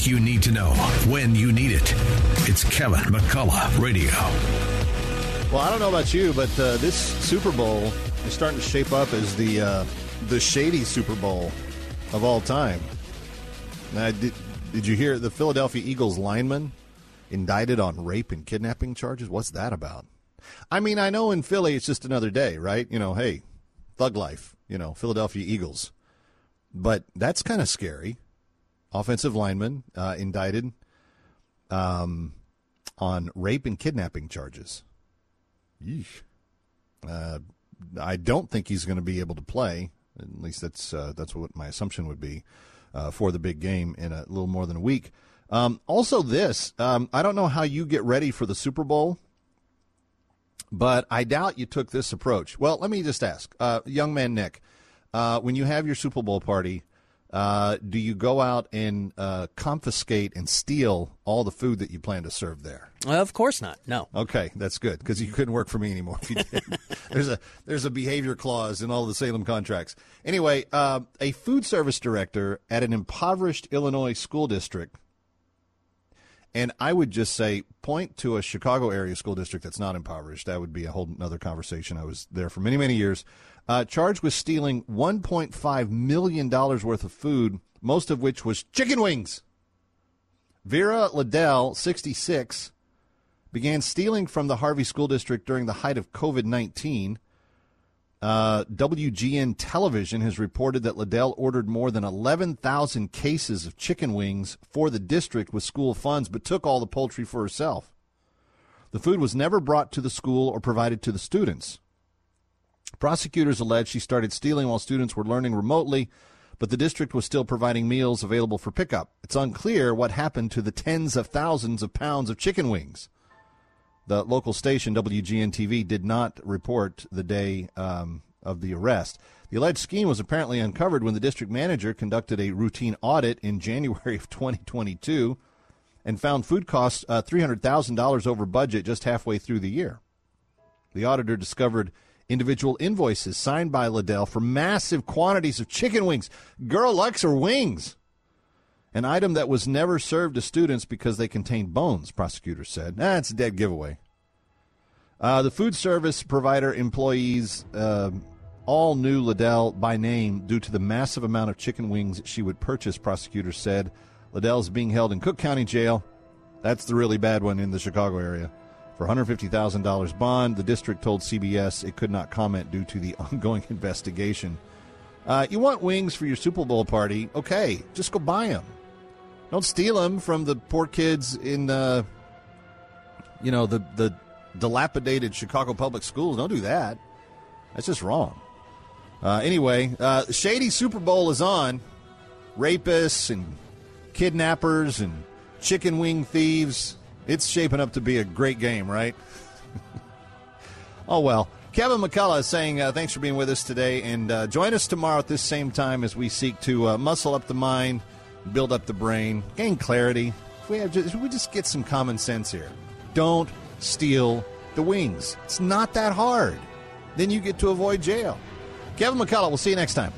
you need to know when you need it. It's Kevin McCullough Radio. Well, I don't know about you, but uh, this Super Bowl is starting to shape up as the uh, the shady Super Bowl of all time. Now, did, did you hear the Philadelphia Eagles lineman indicted on rape and kidnapping charges? What's that about? I mean, I know in Philly it's just another day, right? You know, hey, thug life, you know, Philadelphia Eagles. But that's kind of scary. Offensive lineman uh, indicted um, on rape and kidnapping charges. Yeesh. Uh, I don't think he's going to be able to play. At least that's uh, that's what my assumption would be uh, for the big game in a little more than a week. Um, also, this um, I don't know how you get ready for the Super Bowl, but I doubt you took this approach. Well, let me just ask, uh, young man Nick, uh, when you have your Super Bowl party, uh, do you go out and uh, confiscate and steal all the food that you plan to serve there? of course not. No. Okay, that's good because you couldn't work for me anymore if you did. there's a there's a behavior clause in all the Salem contracts. Anyway, uh, a food service director at an impoverished Illinois school district, and I would just say point to a Chicago area school district that's not impoverished. That would be a whole other conversation. I was there for many many years uh, charged with stealing $1.5 million worth of food, most of which was chicken wings. Vera Liddell, 66, began stealing from the Harvey School District during the height of COVID 19. Uh, WGN Television has reported that Liddell ordered more than 11,000 cases of chicken wings for the district with school funds, but took all the poultry for herself. The food was never brought to the school or provided to the students. Prosecutors allege she started stealing while students were learning remotely, but the district was still providing meals available for pickup. It's unclear what happened to the tens of thousands of pounds of chicken wings. The local station, WGN TV, did not report the day um, of the arrest. The alleged scheme was apparently uncovered when the district manager conducted a routine audit in January of 2022 and found food costs uh, $300,000 over budget just halfway through the year. The auditor discovered individual invoices signed by Liddell for massive quantities of chicken wings. Girl likes her wings. An item that was never served to students because they contained bones, prosecutors said. That's a dead giveaway. Uh, the food service provider employees uh, all knew Liddell by name due to the massive amount of chicken wings she would purchase, prosecutors said. Liddell is being held in Cook County Jail. That's the really bad one in the Chicago area. For $150,000 bond, the district told CBS it could not comment due to the ongoing investigation. Uh, you want wings for your Super Bowl party? Okay, just go buy them. Don't steal them from the poor kids in, uh, you know, the the dilapidated Chicago public schools. Don't do that. That's just wrong. Uh, anyway, uh, shady Super Bowl is on. Rapists and kidnappers and chicken wing thieves it's shaping up to be a great game, right? oh, well. Kevin McCullough is saying uh, thanks for being with us today, and uh, join us tomorrow at this same time as we seek to uh, muscle up the mind, build up the brain, gain clarity. If we, have just, if we just get some common sense here. Don't steal the wings. It's not that hard. Then you get to avoid jail. Kevin McCullough, we'll see you next time.